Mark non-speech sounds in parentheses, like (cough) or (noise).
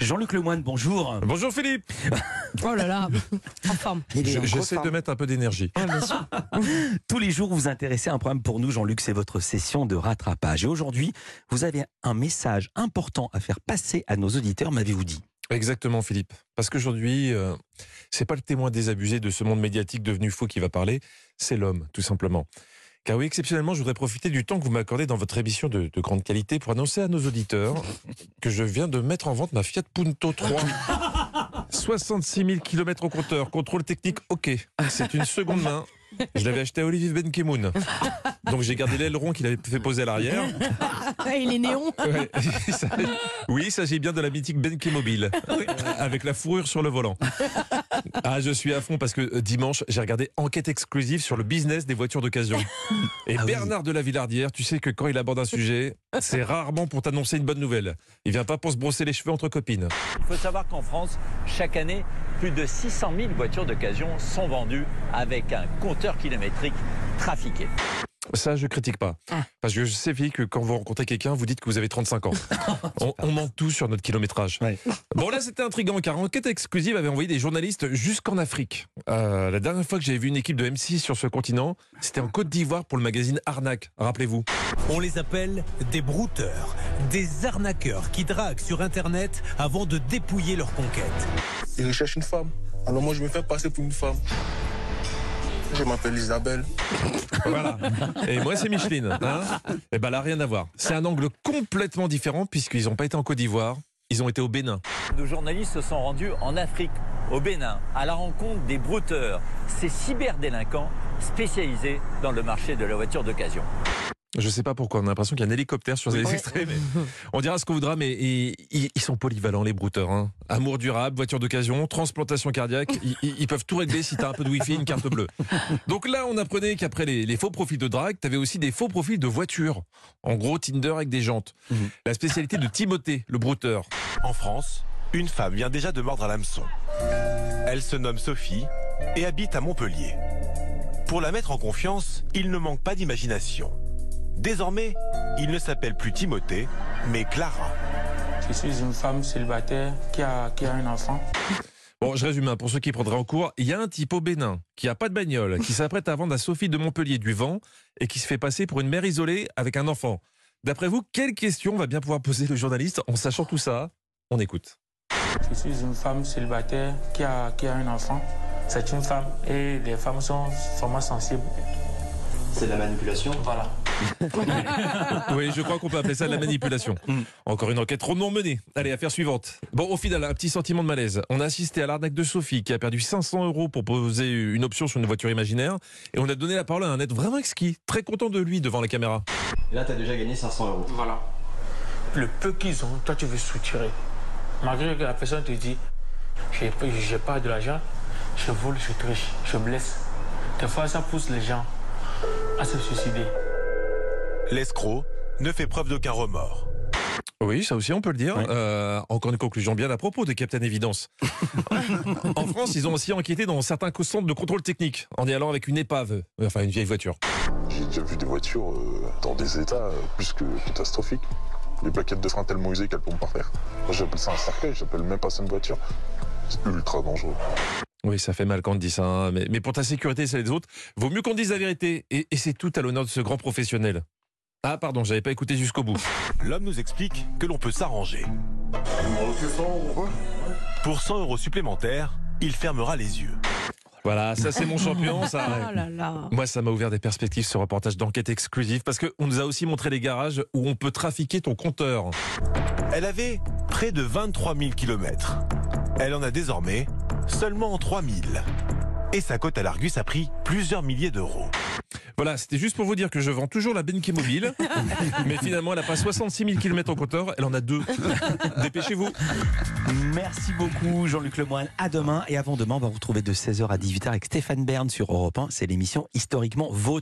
Jean-Luc Lemoine, bonjour. Bonjour Philippe. (laughs) Oh là là, en forme. Je- J'essaie de mettre un peu d'énergie. (laughs) Tous les jours, vous vous intéressez à un problème pour nous, Jean-Luc, c'est votre session de rattrapage. Et aujourd'hui, vous avez un message important à faire passer à nos auditeurs, m'avez-vous dit Exactement Philippe. Parce qu'aujourd'hui, euh, c'est pas le témoin désabusé de ce monde médiatique devenu fou qui va parler, c'est l'homme, tout simplement. Car oui, exceptionnellement, je voudrais profiter du temps que vous m'accordez dans votre émission de, de grande qualité pour annoncer à nos auditeurs que je viens de mettre en vente ma Fiat Punto 3. 66 000 km au compteur, contrôle technique OK. C'est une seconde main. Je l'avais acheté à Olivier Benkemoun. Donc j'ai gardé l'aileron qu'il avait fait poser à l'arrière. Et les néons Ouais, ça- (laughs) oui, il s'agit bien de la mythique Benke Mobile, euh, avec la fourrure sur le volant. Ah, je suis à fond parce que euh, dimanche, j'ai regardé Enquête exclusive sur le business des voitures d'occasion. (laughs) Et Ah oui. Bernard de la Villardière, tu sais que quand il aborde un sujet, c'est rarement pour t'annoncer une bonne nouvelle. Il vient pas pour se brosser les cheveux entre copines. Il faut savoir qu'en France, chaque année, plus de 600 000 voitures d'occasion sont vendues avec un compteur kilométrique trafiqué. Ça, je critique pas. Ah. Parce que je sais, que quand vous rencontrez quelqu'un, vous dites que vous avez 35 ans. (laughs) on, on ment tout sur notre kilométrage. Ouais. Bon, là, c'était intriguant, car Enquête exclusive avait envoyé des journalistes jusqu'en Afrique. Euh, la dernière fois que j'avais vu une équipe de M6 sur ce continent, c'était en Côte d'Ivoire pour le magazine Arnaque, rappelez-vous. On les appelle des brouteurs, des arnaqueurs qui draguent sur Internet avant de dépouiller leur conquête. Il recherche une femme. Alors moi, je me fais passer pour une femme. Je m'appelle Isabelle. Voilà. Et moi, c'est Micheline. Hein Et ben là, rien à voir. C'est un angle complètement différent, puisqu'ils n'ont pas été en Côte d'Ivoire, ils ont été au Bénin. Nos journalistes se sont rendus en Afrique, au Bénin, à la rencontre des brouteurs, ces cyberdélinquants spécialisés dans le marché de la voiture d'occasion. Je sais pas pourquoi, on a l'impression qu'il y a un hélicoptère sur les extraits. mais on dira ce qu'on voudra, mais ils, sont polyvalents, les brouteurs. hein. Amour durable, voiture d'occasion, transplantation cardiaque, ils, peuvent tout régler si tu as un peu de wifi, une carte bleue. Donc là, on apprenait qu'après les, les faux profils de drague, tu avais aussi des faux profils de voiture. En gros, Tinder avec des jantes. Mhm. La spécialité de Timothée, le brouteur. En France, une femme vient déjà de mordre à l'hameçon. Elle se nomme Sophie et habite à Montpellier. Pour la mettre en confiance, il ne manque pas d'imagination. Désormais, il ne s'appelle plus Timothée, mais Clara. Je suis une femme célibataire qui a, qui a un enfant. Bon, je résume, hein, pour ceux qui prendraient en cours, il y a un type au Bénin qui a pas de bagnole, qui s'apprête à vendre à Sophie de Montpellier du vent et qui se fait passer pour une mère isolée avec un enfant. D'après vous, quelle question va bien pouvoir poser le journaliste en sachant tout ça? On écoute. Je suis une femme célibataire qui a, qui a un enfant. C'est une femme et les femmes sont vraiment sensibles. C'est de la manipulation Voilà. (laughs) Oui, je crois qu'on peut appeler ça de la manipulation. Mm. Encore une enquête rondement menée. Allez, affaire suivante. Bon, au final, un petit sentiment de malaise. On a assisté à l'arnaque de Sophie qui a perdu 500 euros pour poser une option sur une voiture imaginaire. Et on a donné la parole à un être vraiment exquis, très content de lui devant la caméra. Et là, t'as déjà gagné 500 euros. Voilà. Le peu qu'ils ont, toi tu veux soutirer. Malgré que la personne te dit, j'ai j'ai pas de l'argent, je vole, je triche, je blesse. Des fois ça pousse les gens à se suicider. L'escroc ne fait preuve d'aucun remords. Oui, ça aussi on peut le dire. Euh, encore une conclusion bien à propos de Captain Évidence. (laughs) en France, ils ont aussi enquêté dans certains centres de contrôle technique en y allant avec une épave, euh, enfin une vieille voiture. J'ai déjà vu des voitures euh, dans des états plus que catastrophiques. Les plaquettes de frein tellement usées qu'elles pas faire. Moi, j'appelle ça un cercueil, j'appelle même pas ça une voiture. C'est ultra dangereux. Oui, ça fait mal quand on dit ça, hein, mais, mais pour ta sécurité et celle des autres, vaut mieux qu'on dise la vérité. Et, et c'est tout à l'honneur de ce grand professionnel. Ah pardon, j'avais pas écouté jusqu'au bout. L'homme nous explique que l'on peut s'arranger. Pour 100 euros supplémentaires, il fermera les yeux. Voilà, ça c'est mon champion, ça. (laughs) Oh là là. Moi, ça m'a ouvert des perspectives ce reportage d'enquête exclusif parce qu'on nous a aussi montré les garages où on peut trafiquer ton compteur. Elle avait près de 23 000 kilomètres. Elle en a désormais seulement 3 000. Et sa cote à l'Argus a pris plusieurs milliers d'euros. Voilà, c'était juste pour vous dire que je vends toujours la Benke mobile, (laughs) mais finalement, elle n'a pas 66 000 km au compteur, elle en a deux. (laughs) Dépêchez-vous. Merci beaucoup, Jean-Luc Lemoine. À demain et avant demain, on va vous retrouver de 16h à 18h avec Stéphane Bern sur Europe 1. C'est l'émission historiquement vôtre.